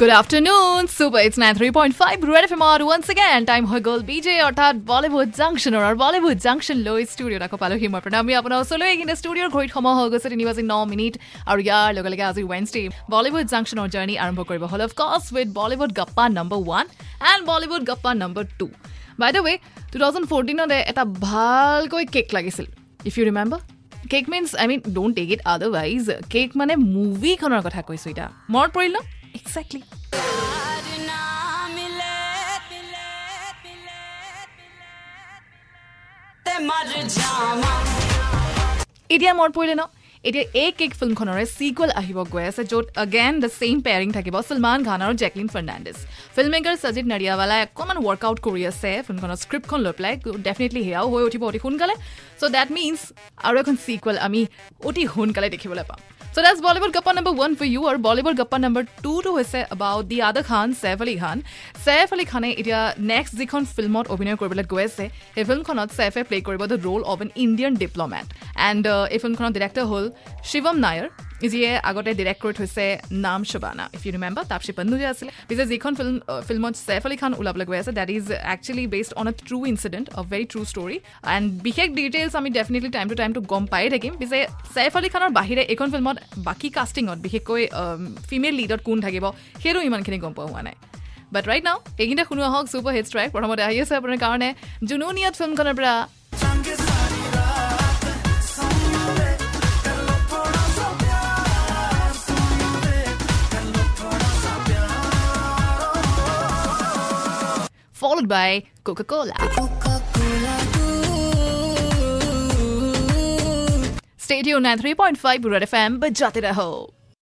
Good afternoon super it's nine three point five Red F এমত once again time হৈ গ'ল B অৰ্থাৎ Bollywood junction আৰু Bollywood junction লৈ ষ্টুডিঅ'ত আকৌ পালোহি মই প্ৰণামী আপোনাৰ ওচৰলৈ এইখিনি ষ্টুডিঅ'ৰ ঘড়ীত সময় হৈ গৈছে তিনি বাজি ন মিনিট আৰু ইয়াৰ লগে লগে আজি ৱেনছডে বলিউড জাংচনৰ জাৰ্ণি আৰম্ভ কৰিব হ'ল of course with Bollywood Gappa number one and Bollywood Gappa number two by the way two thousand ফৰ্টিনতে এটা ভালকৈ কেক লাগিছিল if you remember Kick means I mean don't take it otherwise Kick মানে মুভিখনৰ কথা কৈছোঁ এতিয়া। মনত পৰিল ন? এক্সেক্টলি এতিয়া মনত পৰিলে ন? এতিয়া এই কেক ফিল্মখনৰে চিকুৱেল আহিব গৈ আছে য'ত অগেন দ্য ছেইম পেয়াৰিং থাকিব ছলমান খান আৰু Jacqueline Fernandez film maker Sajid নাৰিয়াৱালাই অকণমান ৱৰ্কআউট কৰি আছে ফিল্মখনৰ স্ক্ৰিপ্টখন লৈ পেলাই ডেফিনেটলি সেয়াও হৈ উঠিব অতি সোনকালে। চ' ডেট মিনছ আৰু এখন চিকুৱেল আমি অতি সোনকালে দেখিবলৈ পাম। So' that's Bollywood Gappa number one for you আৰু বলিউড গপ্পা নম্বৰ টুটো হৈছে about the other Khan Saif Ali Khan Saif Ali খানে এতিয়া নেক্সট যিখন ফিল্মত অভিনয় কৰিবলৈ গৈ আছে সেই ফিল্মখনত ছেফে প্লে কৰিব the role of an Indian diplomat and এই ফিল্মখনৰ ডিৰেক্টৰ হ'ল শিৱম নায়াৰ যিয়ে আগতে ডিৰেক্ট কৰি থৈছে নাম Shabana if you remember Taapsee Pannu যে আছিলে। পিছে যিখন ফিল্ম ফিল্মত ছেফ আলী খান ওলাবলৈ গৈ আছে that is actually based on a true incident a very true story and বিশেষ ডিটেইলছ আমি ডেফিনেটলি টাইম টু টাইমটো গম পায়ে থাকিম। পিছে ছেফ আলী খানৰ বাহিৰে এইখন ফিল্মত বাকী কাষ্টিঙত বিশেষকৈ ফিমেল লিডত কোন থাকিব সেইটো ইমানখিনি গম পোৱা হোৱা নাই। বাট ৰাইট নাও এইখিনিতে শুনোৱা হওক ছুপাৰ হিট ষ্ট্ৰাইক প্ৰথমতে আহি আছে আপোনাৰ কাৰণে। জুনুনিয়াত ফিল্মখনৰ পৰা followed by Coca-Cola. Stay tuned at 3.5 Red FM, but jate raho.